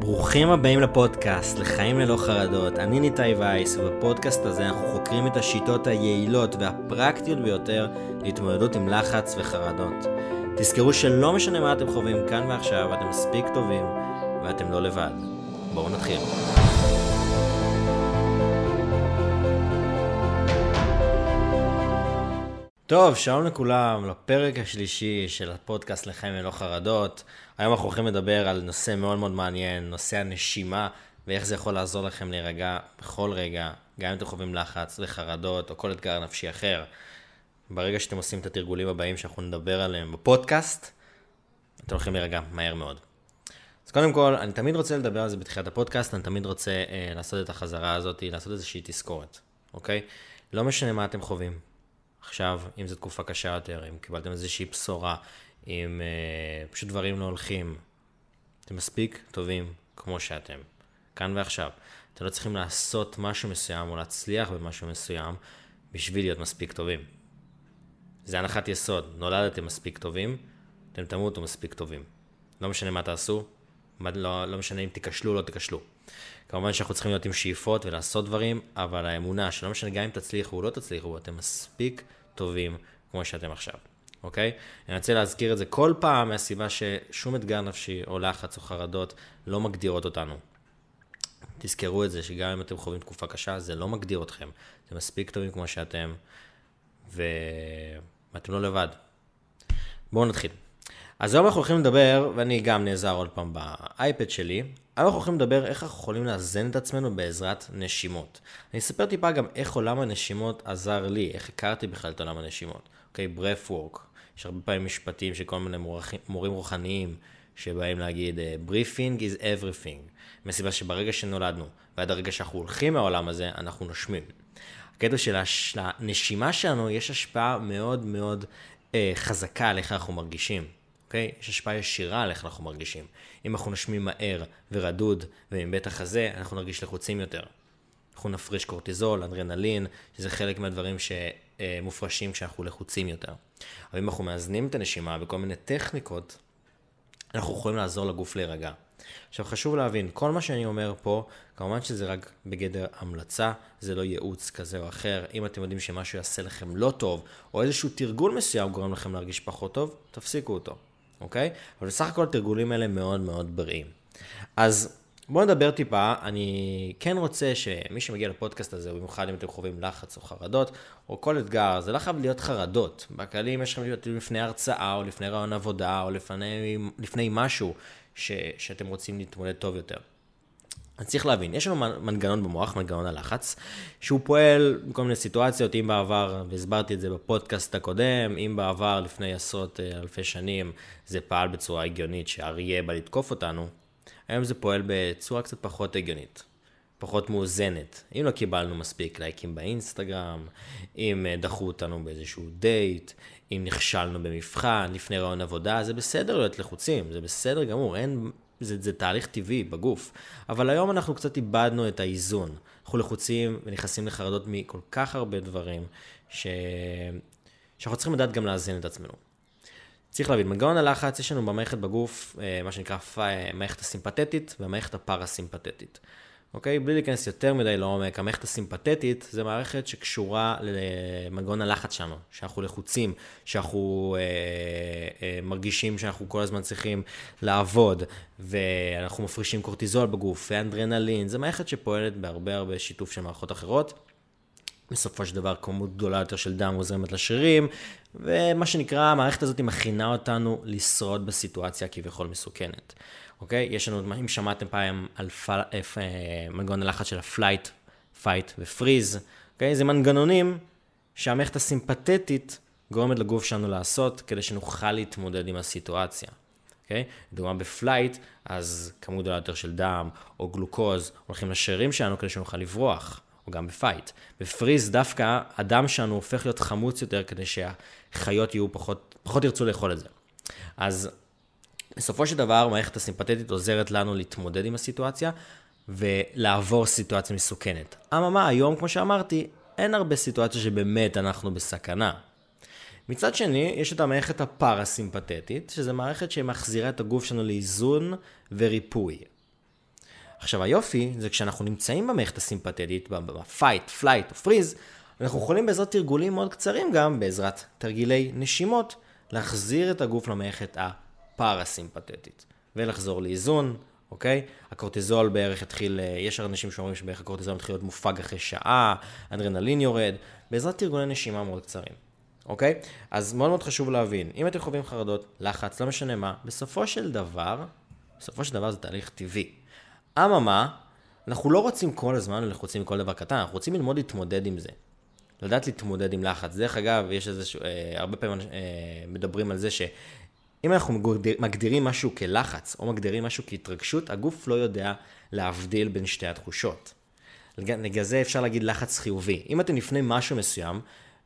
ברוכים הבאים לפודקאסט, לחיים ללא חרדות. אני ניתאי וייס, ובפודקאסט הזה אנחנו חוקרים את השיטות היעילות והפרקטיות ביותר להתמודדות עם לחץ וחרדות. תזכרו שלא משנה מה אתם חווים כאן ועכשיו, אתם מספיק טובים ואתם לא לבד. בואו נתחיל. טוב, שלום לכולם, לפרק השלישי של הפודקאסט לחיים ללא חרדות. היום אנחנו הולכים לדבר על נושא מאוד מאוד מעניין, נושא הנשימה, ואיך זה יכול לעזור לכם להירגע בכל רגע, גם אם אתם חווים לחץ וחרדות או כל אתגר נפשי אחר. ברגע שאתם עושים את התרגולים הבאים שאנחנו נדבר עליהם בפודקאסט, אתם הולכים להירגע מהר מאוד. אז קודם כל, אני תמיד רוצה לדבר על זה בתחילת הפודקאסט, אני תמיד רוצה אה, לעשות את החזרה הזאת, לעשות איזושהי תזכורת, אוקיי? לא משנה מה אתם חווים. עכשיו, אם זו תקופה קשה יותר, אם קיבלתם איזושהי בשורה, אם אה, פשוט דברים לא הולכים, אתם מספיק טובים כמו שאתם, כאן ועכשיו. אתם לא צריכים לעשות משהו מסוים או להצליח במשהו מסוים בשביל להיות מספיק טובים. זה הנחת יסוד, נולדתם מספיק טובים, אתם תמותו מספיק טובים. לא משנה מה תעשו, לא, לא משנה אם תיכשלו או לא תיכשלו. כמובן שאנחנו צריכים להיות עם שאיפות ולעשות דברים, אבל האמונה שלא משנה גם אם תצליחו או לא תצליחו, אתם מספיק טובים כמו שאתם עכשיו, אוקיי? אני רוצה להזכיר את זה כל פעם מהסיבה ששום אתגר נפשי או לחץ או חרדות לא מגדירות אותנו. תזכרו את זה, שגם אם אתם חווים תקופה קשה, זה לא מגדיר אתכם. אתם מספיק טובים כמו שאתם. ואתם לא לבד. בואו נתחיל. אז היום אנחנו הולכים לדבר, ואני גם נעזר עוד פעם באייפד שלי, היום אנחנו הולכים לדבר איך אנחנו יכולים לאזן את עצמנו בעזרת נשימות. אני אספר טיפה גם איך עולם הנשימות עזר לי, איך הכרתי בכלל את עולם הנשימות. אוקיי, okay, breath work, יש הרבה פעמים משפטים של כל מיני מורחים, מורים רוחניים שבאים להגיד breathing is everything, מסיבה שברגע שנולדנו ועד הרגע שאנחנו הולכים מהעולם הזה, אנחנו נושמים. הקטע של הנשימה שלנו יש השפעה מאוד מאוד אה, חזקה על איך אנחנו מרגישים. אוקיי? יש השפעה ישירה על איך אנחנו מרגישים. אם אנחנו נשמים מהר ורדוד ומבית החזה, אנחנו נרגיש לחוצים יותר. אנחנו נפריש קורטיזול, אדרנלין, שזה חלק מהדברים שמופרשים כשאנחנו לחוצים יותר. אבל אם אנחנו מאזנים את הנשימה בכל מיני טכניקות, אנחנו יכולים לעזור לגוף להירגע. עכשיו חשוב להבין, כל מה שאני אומר פה, כמובן שזה רק בגדר המלצה, זה לא ייעוץ כזה או אחר. אם אתם יודעים שמשהו יעשה לכם לא טוב, או איזשהו תרגול מסוים גורם לכם להרגיש פחות טוב, תפסיקו אותו. אוקיי? אבל בסך הכל התרגולים האלה מאוד מאוד בריאים. אז בואו נדבר טיפה, אני כן רוצה שמי שמגיע לפודקאסט הזה, במיוחד אם אתם חווים לחץ או חרדות, או כל אתגר, זה לא חייב להיות חרדות. בכללי, אם יש לכם להיות לפני הרצאה, או לפני רעיון עבודה, או לפני, לפני משהו ש, שאתם רוצים להתמודד טוב יותר. אז צריך להבין, יש לנו מנגנון במוח, מנגנון הלחץ, שהוא פועל בכל מיני סיטואציות, אם בעבר, והסברתי את זה בפודקאסט הקודם, אם בעבר, לפני עשרות אה, אלפי שנים, זה פעל בצורה הגיונית שאריה בא לתקוף אותנו, היום זה פועל בצורה קצת פחות הגיונית, פחות מאוזנת. אם לא קיבלנו מספיק לייקים באינסטגרם, אם אה, דחו אותנו באיזשהו דייט, אם נכשלנו במבחן, לפני רעיון עבודה, זה בסדר להיות לחוצים, זה בסדר גמור, אין... זה, זה תהליך טבעי בגוף. אבל היום אנחנו קצת איבדנו את האיזון. אנחנו לחוצים ונכנסים לחרדות מכל כך הרבה דברים, ש... שאנחנו צריכים לדעת גם לאזן את עצמנו. צריך להבין, מנגנון הלחץ, יש לנו במערכת בגוף, אה, מה שנקרא המערכת הסימפתטית והמערכת הפרסימפתטית. אוקיי? בלי להיכנס יותר מדי לעומק, המערכת הסימפתטית זה מערכת שקשורה למנגנון הלחץ שלנו, שאנחנו לחוצים, שאנחנו אה, אה, מרגישים שאנחנו כל הזמן צריכים לעבוד, ואנחנו מפרישים קורטיזול בגוף, ואנדרנלין, זה מערכת שפועלת בהרבה הרבה שיתוף של מערכות אחרות. בסופו של דבר כמות גדולה יותר של דם מוזרמת לשרירים, ומה שנקרא, המערכת הזאת מכינה אותנו לשרוד בסיטואציה כביכול מסוכנת. אוקיי? יש לנו, אם שמעתם פעם על פ... אה, מנגנון הלחץ של ה flight, fight ו freeze, אוקיי? זה מנגנונים שהמערכת הסימפתטית גורמת לגוף שלנו לעשות כדי שנוכל להתמודד עם הסיטואציה. אוקיי? לדוגמה ב flight, אז כמות גדולה יותר של דם או גלוקוז הולכים לשרירים שלנו כדי שנוכל לברוח. או גם בפייט. בפריז דווקא הדם שלנו הופך להיות חמוץ יותר כדי שהחיות יהיו פחות, פחות ירצו לאכול את זה. אז בסופו של דבר, המערכת הסימפטית עוזרת לנו להתמודד עם הסיטואציה ולעבור סיטואציה מסוכנת. אממה, היום, כמו שאמרתי, אין הרבה סיטואציה שבאמת אנחנו בסכנה. מצד שני, יש את המערכת הפרסימפטית, שזו מערכת שמחזירה את הגוף שלנו לאיזון וריפוי. עכשיו היופי זה כשאנחנו נמצאים במערכת הסימפתטית, ב fight, flight או freeze, אנחנו יכולים בעזרת תרגולים מאוד קצרים גם, בעזרת תרגילי נשימות, להחזיר את הגוף למערכת הפרסימפתטית ולחזור לאיזון, אוקיי? הקורטיזול בערך יתחיל, אה, יש אנשים שאומרים שבערך הקורטיזול מתחיל להיות מופג אחרי שעה, אדרנלין יורד, בעזרת תרגולי נשימה מאוד קצרים, אוקיי? אז מאוד מאוד חשוב להבין, אם אתם חווים חרדות, לחץ, לא משנה מה, בסופו של דבר, בסופו של דבר זה תהליך טבעי. אממה, אנחנו לא רוצים כל הזמן לחוצים כל דבר קטן, אנחנו רוצים ללמוד להתמודד עם זה. לדעת להתמודד עם לחץ. דרך אגב, יש איזה, אה, הרבה פעמים אה, מדברים על זה ש... אם אנחנו מגדירים משהו כלחץ, או מגדירים משהו כהתרגשות, הגוף לא יודע להבדיל בין שתי התחושות. בגלל זה אפשר להגיד לחץ חיובי. אם אתם לפני משהו מסוים,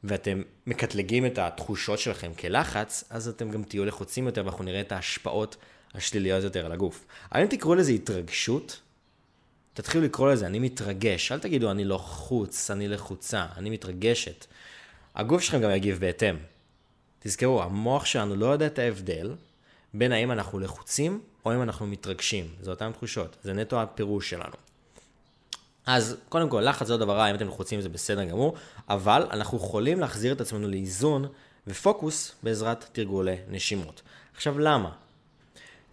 ואתם מקטלגים את התחושות שלכם כלחץ, אז אתם גם תהיו לחוצים יותר, ואנחנו נראה את ההשפעות השליליות יותר על הגוף. אבל אם תקראו לזה התרגשות, תתחילו לקרוא לזה, אני מתרגש. אל תגידו, אני לחוץ, אני לחוצה, אני מתרגשת. הגוף שלכם גם יגיב בהתאם. תזכרו, המוח שלנו לא יודע את ההבדל בין האם אנחנו לחוצים או אם אנחנו מתרגשים. זה אותן תחושות, זה נטו הפירוש שלנו. אז קודם כל, לחץ זה לא דבר רע, אם אתם לחוצים זה בסדר גמור, אבל אנחנו יכולים להחזיר את עצמנו לאיזון ופוקוס בעזרת תרגולי נשימות. עכשיו, למה?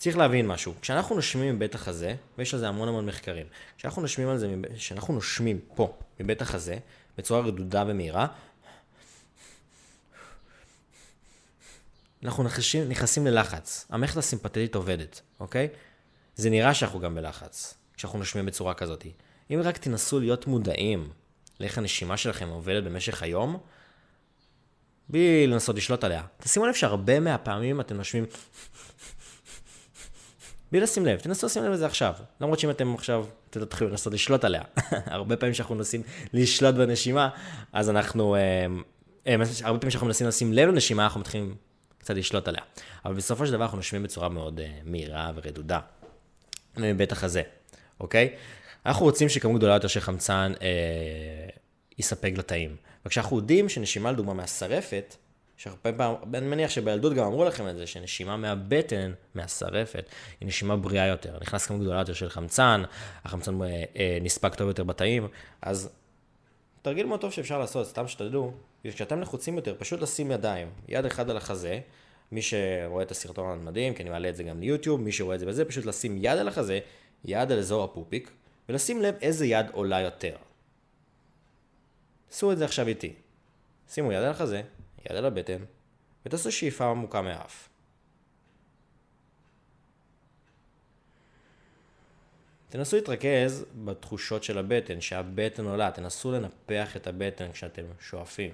צריך להבין משהו, כשאנחנו נושמים מבית החזה, ויש על זה המון המון מחקרים, כשאנחנו נושמים על זה, כשאנחנו נושמים פה, מבית החזה, בצורה רדודה ומהירה, אנחנו נכנסים, נכנסים ללחץ. המערכת הסימפטית עובדת, אוקיי? זה נראה שאנחנו גם בלחץ, כשאנחנו נושמים בצורה כזאת. אם רק תנסו להיות מודעים לאיך הנשימה שלכם עובדת במשך היום, בלי לנסות לשלוט עליה. תשימו לב שהרבה מהפעמים אתם נושמים בלי לשים לב, תנסו לשים לב לזה עכשיו. למרות שאם אתם עכשיו תתחילו לנסות לשלוט עליה. הרבה פעמים שאנחנו מנסים לשלוט בנשימה, אז אנחנו, אה, אה, הרבה פעמים שאנחנו מנסים לשים לב לנשימה, אנחנו מתחילים קצת לשלוט עליה. אבל בסופו של דבר אנחנו נושמים בצורה מאוד אה, מהירה ורדודה. מבית החזה, אוקיי? אנחנו רוצים שכמות גדולה יותר של חמצן אה, יספק לתאים. וכשאנחנו יודעים שנשימה לדוגמה מהשרפת, שהרבה פעמים, אני מניח שבילדות גם אמרו לכם את זה, שנשימה מהבטן, מהשרפת, היא נשימה בריאה יותר. נכנס כמות גדולה יותר של חמצן, החמצן אה, אה, נספק טוב יותר בתאים, אז תרגיל מאוד טוב שאפשר לעשות, סתם שתדעו, כשאתם לחוצים יותר, פשוט לשים ידיים, יד אחד על החזה, מי שרואה את הסרטון המדהים, כי אני מעלה את זה גם ליוטיוב, מי שרואה את זה בזה, פשוט לשים יד על החזה, יד על אזור הפופיק, ולשים לב איזה יד עולה יותר. עשו את זה עכשיו איתי. שימו יד על החזה, יד על הבטן, ותעשו שאיפה עמוקה מהאף. תנסו להתרכז בתחושות של הבטן, שהבטן עולה, תנסו לנפח את הבטן כשאתם שואפים.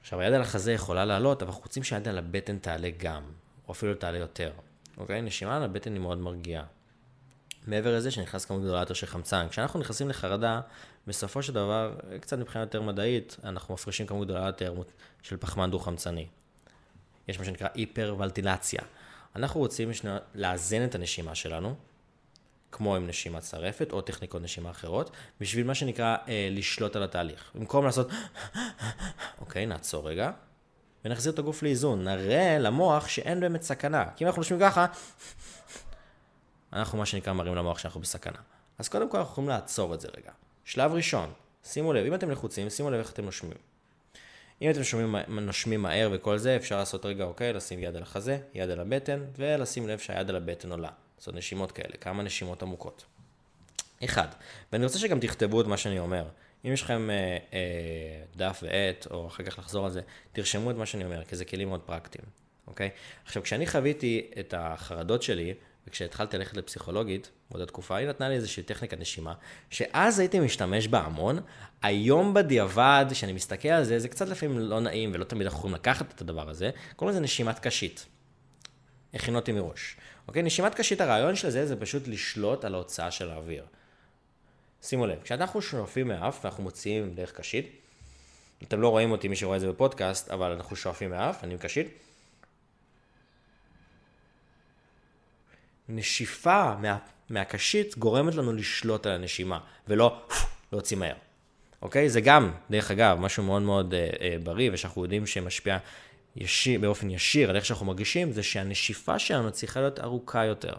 עכשיו, היד על החזה יכולה לעלות, אבל אנחנו רוצים שהיד על הבטן תעלה גם, או אפילו תעלה יותר. אוקיי? נשימה על הבטן היא מאוד מרגיעה. מעבר לזה שנכנס כמות גדולה יותר של חמצן. כשאנחנו נכנסים לחרדה, בסופו של דבר, קצת מבחינה יותר מדעית, אנחנו מפרישים כמות גדולה יותר של פחמן דו-חמצני. יש מה שנקרא היפרוולטילציה. אנחנו רוצים לאזן את הנשימה שלנו, כמו עם נשימת שרפת או טכניקות נשימה אחרות, בשביל מה שנקרא אה, לשלוט על התהליך. במקום לעשות, אוקיי, נעצור רגע, ונחזיר את הגוף לאיזון. נראה למוח שאין באמת סכנה. כי אם אנחנו נושמים ככה, אנחנו מה שנקרא מראים למוח שאנחנו בסכנה. אז קודם כל אנחנו יכולים לעצור את זה רגע. שלב ראשון, שימו לב, אם אתם לחוצים, שימו לב איך אתם נושמים. אם אתם שומעים, נושמים מהר וכל זה, אפשר לעשות רגע, אוקיי, לשים יד על החזה, יד על הבטן, ולשים לב שהיד על הבטן עולה. זאת נשימות כאלה, כמה נשימות עמוקות. אחד, ואני רוצה שגם תכתבו את מה שאני אומר. אם יש לכם אה, אה, דף ועט, או אחר כך לחזור על זה, תרשמו את מה שאני אומר, כי זה כלים מאוד פרקטיים, אוקיי? עכשיו, כשאני חוויתי את החרדות שלי, וכשהתחלתי ללכת לפסיכולוגית, באותה תקופה, היא נתנה לי איזושהי טכניקת נשימה, שאז הייתי משתמש בה המון. היום בדיעבד, כשאני מסתכל על זה, זה קצת לפעמים לא נעים, ולא תמיד אנחנו יכולים לקחת את הדבר הזה, קוראים לזה נשימת קשית. הכין אותי מראש. אוקיי? נשימת קשית, הרעיון של זה, זה פשוט לשלוט על ההוצאה של האוויר. שימו לב, כשאנחנו שואפים מאף ואנחנו מוציאים דרך קשית, אתם לא רואים אותי, מי שרואה את זה בפודקאסט, אבל אנחנו שואפים מאף, אני עם קשית. נשיפה מה, מהקשית גורמת לנו לשלוט על הנשימה, ולא להוציא מהר. אוקיי? זה גם, דרך אגב, משהו מאוד מאוד אה, אה, בריא, ושאנחנו יודעים שמשפיע ישיר, באופן ישיר על איך שאנחנו מרגישים, זה שהנשיפה שלנו צריכה להיות ארוכה יותר.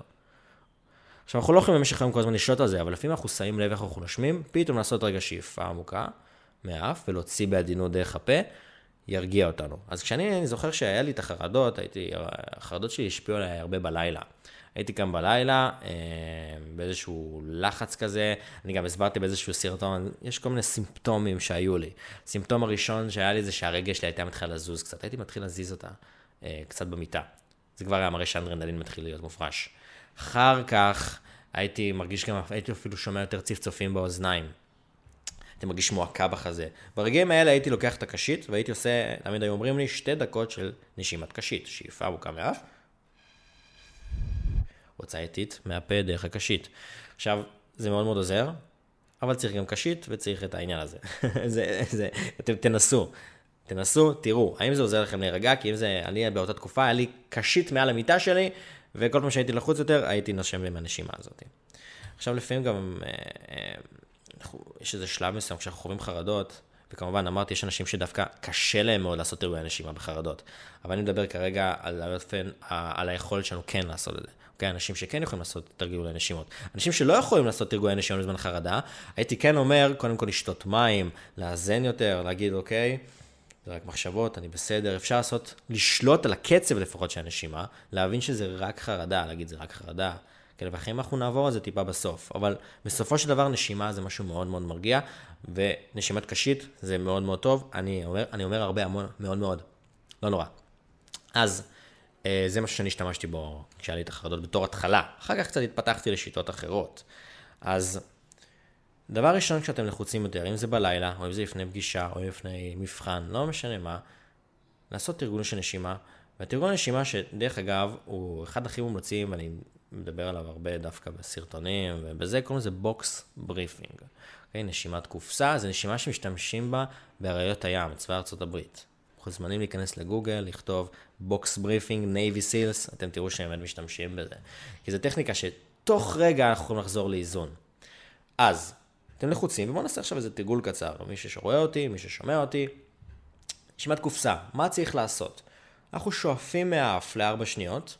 עכשיו, אנחנו לא יכולים במשך היום כל הזמן לשלוט על זה, אבל לפעמים אנחנו שמים לב איך אנחנו נושמים, פתאום לעשות רגע שאיפה עמוקה מהאף ולהוציא בעדינות דרך הפה, ירגיע אותנו. אז כשאני זוכר שהיה לי את החרדות, הייתי, החרדות שלי השפיעו עליי הרבה בלילה. הייתי קם בלילה, אה, באיזשהו לחץ כזה, אני גם הסברתי באיזשהו סרטון, יש כל מיני סימפטומים שהיו לי. הסימפטום הראשון שהיה לי זה שהרגש שלי הייתה מתחילה לזוז קצת, הייתי מתחיל להזיז אותה אה, קצת במיטה. זה כבר היה מראה שאנדרנלין מתחיל להיות מופרש. אחר כך הייתי מרגיש גם, הייתי אפילו שומע יותר צפצופים באוזניים. הייתי מרגיש מועקה בחזה. ברגעים האלה הייתי לוקח את הקשית והייתי עושה, תמיד היו אומרים לי, שתי דקות של נשימת קשית, שאיפה עמוקה מאף. הוצאה איטית מהפה דרך הקשית. עכשיו, זה מאוד מאוד עוזר, אבל צריך גם קשית וצריך את העניין הזה. זה, זה, אתם תנסו, תנסו, תראו, האם זה עוזר לכם להירגע, כי אם זה, אני באותה תקופה, היה לי קשית מעל המיטה שלי, וכל פעם שהייתי לחוץ יותר, הייתי נושם עם הנשימה הזאת. עכשיו, לפעמים גם, אה, אה, יש איזה שלב מסוים, כשאנחנו חווים חרדות, וכמובן, אמרתי, יש אנשים שדווקא קשה להם מאוד לעשות אירועי נשימה בחרדות. אבל אני מדבר כרגע על האופן, על היכולת שלנו כן לעשות את זה. אוקיי, אנשים שכן יכולים לעשות תרגולי נשימות. אנשים שלא יכולים לעשות תרגולי נשימות בזמן חרדה, הייתי כן אומר, קודם כל לשתות מים, לאזן יותר, להגיד, אוקיי, זה רק מחשבות, אני בסדר, אפשר לעשות, לשלוט על הקצב לפחות של הנשימה, להבין שזה רק חרדה, להגיד זה רק חרדה, כאלה ואחרים, אנחנו נעבור על זה טיפה בסוף. אבל בסופו של דבר נשימה זה משהו מאוד מאוד מרגיע, ונשימת קשית זה מאוד מאוד טוב, אני אומר, אני אומר הרבה המון, מאוד מאוד, לא נורא. אז זה משהו שאני השתמשתי בו כשהיה לי את החרדות בתור התחלה. אחר כך קצת התפתחתי לשיטות אחרות. אז דבר ראשון כשאתם לחוצים יותר, אם זה בלילה, או אם זה לפני פגישה, או לפני מבחן, לא משנה מה, לעשות תרגול של נשימה. והתרגול נשימה שדרך אגב הוא אחד הכי מומלצים, ואני מדבר עליו הרבה דווקא בסרטונים, ובזה קוראים לזה box breathing. Okay, אוקיי? נשימת קופסה, זה נשימה שמשתמשים בה באריות הים, צבא ארצות הברית. אתם מוזמנים להיכנס לגוגל, לכתוב box breathing, Navy Seals, אתם תראו שהם באמת משתמשים בזה. כי זו טכניקה שתוך רגע אנחנו יכולים לחזור לאיזון. אז, אתם לחוצים, ובואו נעשה עכשיו איזה תרגול קצר. מי שרואה אותי, מי ששומע אותי. נשימת קופסה, מה צריך לעשות? אנחנו שואפים מהאף לארבע שניות,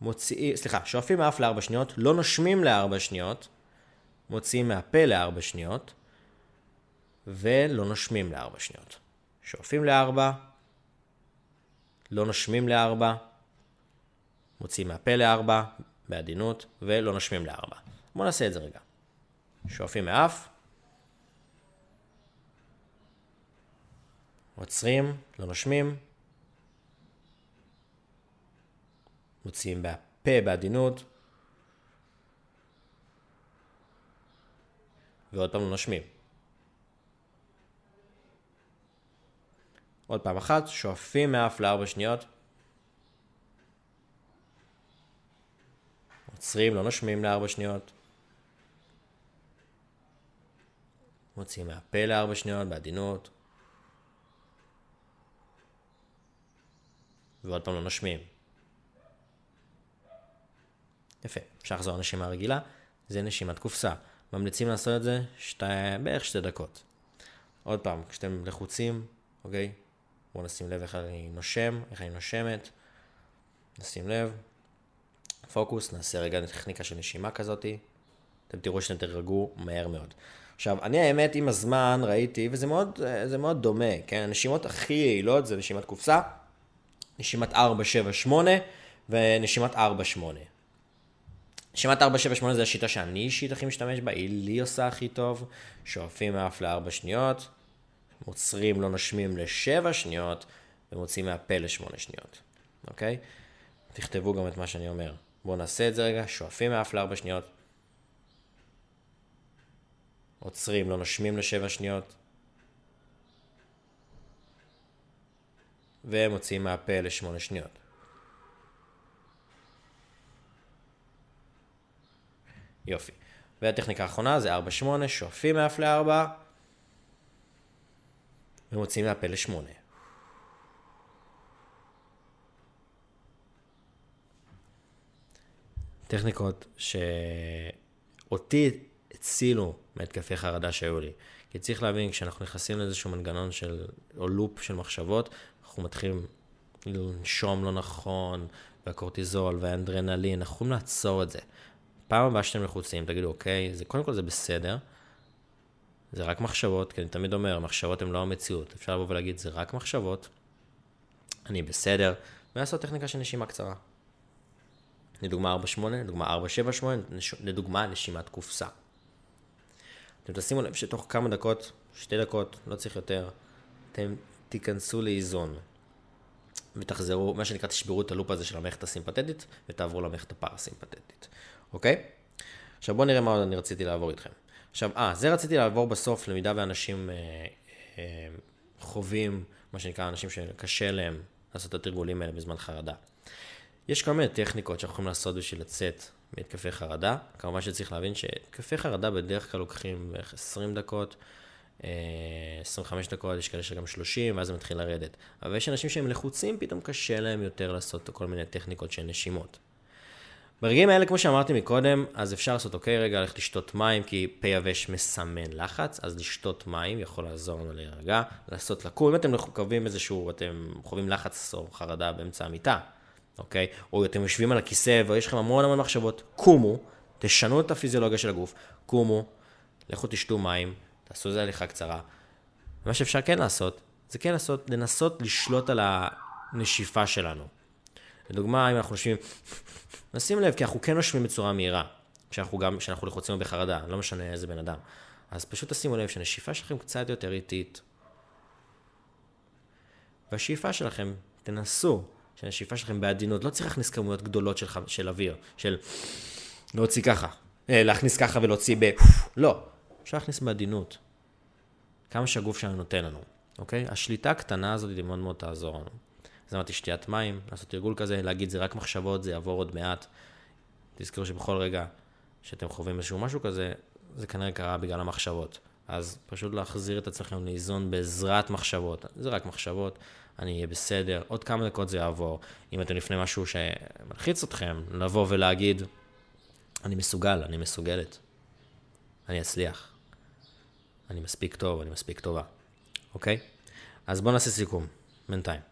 מוציאים, סליחה, שואפים מהאף לארבע שניות, לא נושמים לארבע שניות, מוציאים מהפה לארבע שניות, ולא נושמים לארבע שניות. שואפים לארבע, לא נושמים לארבע, מוציאים מהפה לארבע, בעדינות, ולא נושמים לארבע. בואו נעשה את זה רגע. שואפים מאף, עוצרים, לא נושמים, מוציאים מהפה בעדינות, ועוד פעם לא נושמים. עוד פעם אחת, שואפים מאף לארבע שניות. עוצרים, לא נושמים לארבע שניות. מוציאים מהפה לארבע שניות, בעדינות. ועוד פעם לא נושמים. יפה, אפשר לחזור לנשימה רגילה, זה נשימת קופסה. ממליצים לעשות את זה שתי, בערך שתי דקות. עוד פעם, כשאתם לחוצים, אוקיי? בואו נשים לב איך אני נושם, איך אני נושמת. נשים לב. פוקוס, נעשה רגע טכניקה של נשימה כזאתי. אתם תראו שאתם תרגעו מהר מאוד. עכשיו, אני האמת עם הזמן ראיתי, וזה מאוד, מאוד דומה, כן? הנשימות הכי יעילות זה נשימת קופסה, נשימת 4-7-8 ונשימת 4-8. נשימת 4-7-8 זה השיטה שאני אישית הכי משתמש בה, היא לי עושה הכי טוב, שואפים מאף לארבע שניות, מוצרים לא נושמים לשבע שניות, ומוציאים מהפה לשמונה שניות, אוקיי? תכתבו גם את מה שאני אומר. בואו נעשה את זה רגע, שואפים מאף לארבע שניות, עוצרים, לא נושמים לשבע שניות, ומוציאים מהפה לשמונה שניות. יופי. והטכניקה האחרונה זה 4-8, שואפים מאף ל-4, ומוציאים מהפה ל-8. טכניקות שאותי הצילו מהתקפי חרדה שהיו לי. כי צריך להבין, כשאנחנו נכנסים לאיזשהו מנגנון של, או לופ של מחשבות, אנחנו מתחילים לנשום לא נכון, והקורטיזול והאנדרנלין, אנחנו יכולים לעצור את זה. פעם הבאה שאתם לחוצים, תגידו, אוקיי, זה, קודם כל זה בסדר, זה רק מחשבות, כי אני תמיד אומר, מחשבות הן לא המציאות. אפשר לבוא ולהגיד, זה רק מחשבות, אני בסדר, ולעשות טכניקה של נשימה קצרה. לדוגמה 4-8, לדוגמה 4-7-8, לדוגמה נשימת קופסה. אתם תשימו לב שתוך כמה דקות, שתי דקות, לא צריך יותר, אתם תיכנסו לאיזון. ותחזרו, מה שנקרא, תשברו את הלופ הזה של המערכת הסימפתטית, ותעברו למערכת הפרסימפתטית, אוקיי? עכשיו בואו נראה מה עוד אני רציתי לעבור איתכם. עכשיו, אה, זה רציתי לעבור בסוף, למידה ואנשים אה, אה, חווים, מה שנקרא, אנשים שקשה להם לעשות את התרגולים האלה בזמן חרדה. יש כל מיני טכניקות שאנחנו יכולים לעשות בשביל לצאת מהתקפי חרדה. כמובן שצריך להבין שהתקפי חרדה בדרך כלל לוקחים בערך 20 דקות, 25 אה, דקות, יש כאלה שגם 30, ואז זה מתחיל לרדת. אבל יש אנשים שהם לחוצים, פתאום קשה להם יותר לעשות כל מיני טכניקות של נשימות. ברגעים האלה, כמו שאמרתי מקודם, אז אפשר לעשות, אוקיי, רגע, ללכת לשתות מים, כי פה יבש מסמן לחץ, אז לשתות מים יכול לעזור לנו להירגע, לעשות לקום. אם אתם חווים איזשהו, אתם חווים לחץ או חרדה באמצע המיטה, אוקיי? או אתם יושבים על הכיסא ויש לכם המון המון מחשבות, קומו, תשנו את הפיזיולוגיה של הגוף, קומו, לכו תשתו מים, תעשו איזה הליכה קצרה. מה שאפשר כן לעשות, זה כן לעשות, לנסות לשלוט על הנשיפה שלנו. לדוגמה, אם אנחנו נושמים, נשים לב, כי אנחנו כן נושמים בצורה מהירה, כשאנחנו גם, כשאנחנו לחוצים בחרדה, לא משנה איזה בן אדם. אז פשוט תשימו לב שהנשיפה שלכם קצת יותר איטית. והשאיפה שלכם, תנסו שהשאיפה שלכם בעדינות, לא צריך להכניס כמויות גדולות של, של אוויר, של להוציא ככה, אה, להכניס ככה ולהוציא ב... לא, אפשר להכניס בעדינות. כמה שהגוף שלנו נותן לנו, אוקיי? השליטה הקטנה הזאת היא מאוד מאוד תעזור לנו. אז אמרתי שתיית מים, לעשות תרגול כזה, להגיד זה רק מחשבות, זה יעבור עוד מעט. תזכרו שבכל רגע שאתם חווים איזשהו משהו כזה, זה כנראה קרה בגלל המחשבות. אז פשוט להחזיר את עצמכם לאיזון בעזרת מחשבות. זה רק מחשבות, אני אהיה בסדר, עוד כמה דקות זה יעבור. אם אתם לפני משהו שמלחיץ אתכם, לבוא ולהגיד, אני מסוגל, אני מסוגלת, אני אצליח, אני מספיק טוב, אני מספיק טובה, אוקיי? אז בואו נעשה סיכום, בינתיים.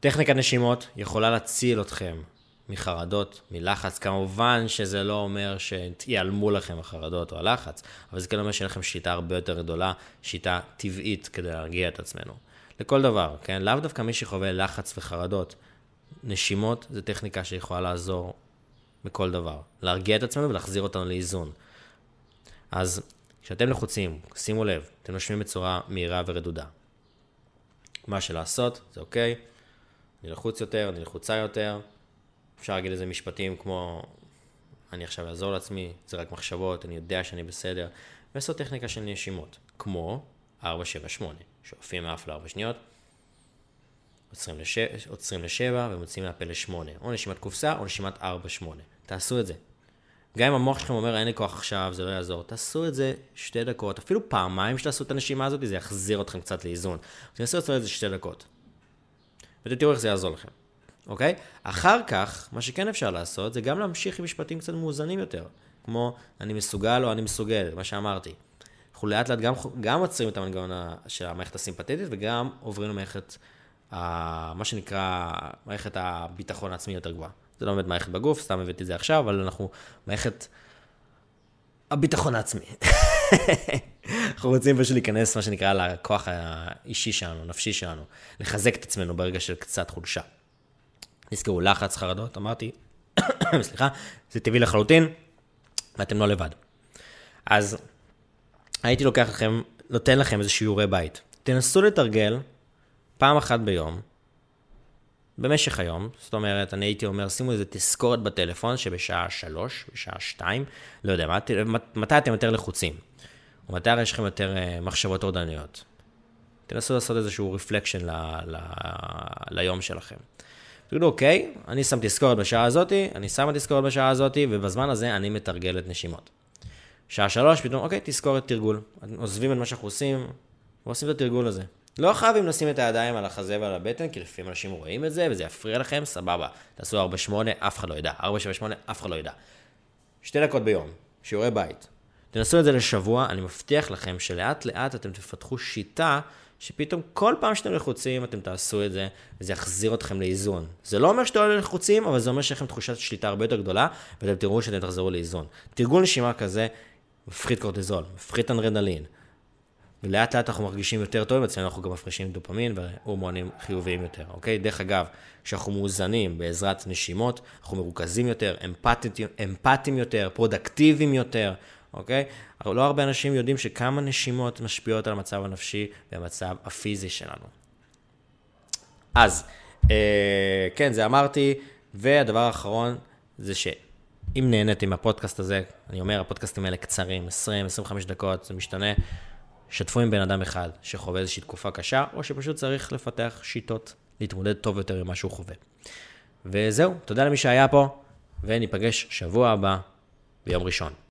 טכניקת נשימות יכולה להציל אתכם מחרדות, מלחץ. כמובן שזה לא אומר שיעלמו לכם החרדות או הלחץ, אבל זה כן אומר שיהיה לכם שיטה הרבה יותר גדולה, שיטה טבעית כדי להרגיע את עצמנו. לכל דבר, כן? לאו דווקא מי שחווה לחץ וחרדות. נשימות זה טכניקה שיכולה לעזור בכל דבר. להרגיע את עצמנו ולהחזיר אותנו לאיזון. אז כשאתם לחוצים, שימו לב, אתם נושמים בצורה מהירה ורדודה. מה שלעשות, זה אוקיי, אני לחוץ יותר, אני לחוצה יותר. אפשר להגיד איזה משפטים כמו, אני עכשיו אעזור לעצמי, זה רק מחשבות, אני יודע שאני בסדר. ולעשות טכניקה של נשימות, כמו 478. שואפים מאף לארבע שניות, עוצרים, לש... עוצרים לשבע ומוציאים מהפה לשמונה. או נשימת קופסה או נשימת ארבע שמונה. תעשו את זה. גם אם המוח שלכם אומר אין לי כוח עכשיו, זה לא יעזור, תעשו את זה שתי דקות, אפילו פעמיים שתעשו את הנשימה הזאת, זה יחזיר אתכם קצת לאיזון. תנסו לעשות את זה שתי דקות. ותראו איך זה יעזור לכם, אוקיי? אחר כך, מה שכן אפשר לעשות, זה גם להמשיך עם משפטים קצת מאוזנים יותר. כמו אני מסוגל או אני מסוגל, מה שאמרתי. אנחנו לאט לאט גם, גם עוצרים את המנגנון של המערכת הסימפטית וגם עוברים למערכת, ה, מה שנקרא, מערכת הביטחון העצמי יותר גבוהה. זה לא באמת מערכת בגוף, סתם הבאתי את זה עכשיו, אבל אנחנו מערכת הביטחון העצמי. אנחנו רוצים פשוט להיכנס, מה שנקרא, לכוח האישי שלנו, הנפשי שלנו, לחזק את עצמנו ברגע של קצת חולשה. תזכרו, לחץ, חרדות, אמרתי, סליחה, זה טבעי לחלוטין, ואתם לא לבד. אז הייתי לוקח לכם, נותן לכם איזה שיעורי בית. תנסו לתרגל פעם אחת ביום, במשך היום, זאת אומרת, אני הייתי אומר, שימו איזה תזכורת בטלפון שבשעה שלוש, בשעה שתיים, לא יודע, מת, מתי אתם יותר לחוצים, או מתי יש לכם יותר uh, מחשבות טורדניות. תנסו לעשות איזשהו רפלקשן ל, ל, ליום שלכם. תגידו, אוקיי, אני שם תזכורת בשעה הזאתי, אני שם תזכורת בשעה הזאתי, ובזמן הזה אני מתרגל את נשימות. שעה שלוש, פתאום, אוקיי, תזכורת תרגול. עוזבים את מה שאנחנו עושים, ועושים את התרגול הזה. לא חייבים לשים את הידיים על החזה ועל הבטן, כי לפעמים אנשים רואים את זה, וזה יפריע לכם, סבבה. תעשו 4-8, אף אחד לא ידע. 4-7-8, אף אחד לא ידע. שתי דקות ביום, שיעורי בית. תנסו את זה לשבוע, אני מבטיח לכם שלאט לאט אתם תפתחו שיטה שפתאום כל פעם שאתם לחוצים אתם תעשו את זה, וזה יחזיר אתכם לאיזון. זה לא אומר שאתם לא לחוצים, אבל זה אומר שיש לכם תחושת שליטה הרבה יותר גדולה, ואתם תראו שאתם תחזרו לאיזון. תרגול נשימה כזה מפחית קורטיזול, מפחית אנרנלין. ולאט לאט אנחנו מרגישים יותר טוב, אצלנו אנחנו גם מפרישים דופמין והורמונים חיוביים יותר, אוקיי? דרך אגב, כשאנחנו מאוזנים בעזרת נשימות, אנחנו מרוכזים יותר, אמפתיים, יותר, פרודקטיביים יותר, אוקיי? לא הרבה אנשים יודעים שכמה נשימות משפיעות על המצב הנפשי והמצב הפיזי שלנו. אז, אה, כן, זה אמרתי, והדבר האחרון זה שאם נהניתם מהפודקאסט הזה, אני אומר, הפודקאסטים האלה קצרים, 20-25 דקות, זה משתנה. שתפו עם בן אדם אחד שחווה איזושהי תקופה קשה, או שפשוט צריך לפתח שיטות להתמודד טוב יותר עם מה שהוא חווה. וזהו, תודה למי שהיה פה, וניפגש שבוע הבא ביום ראשון.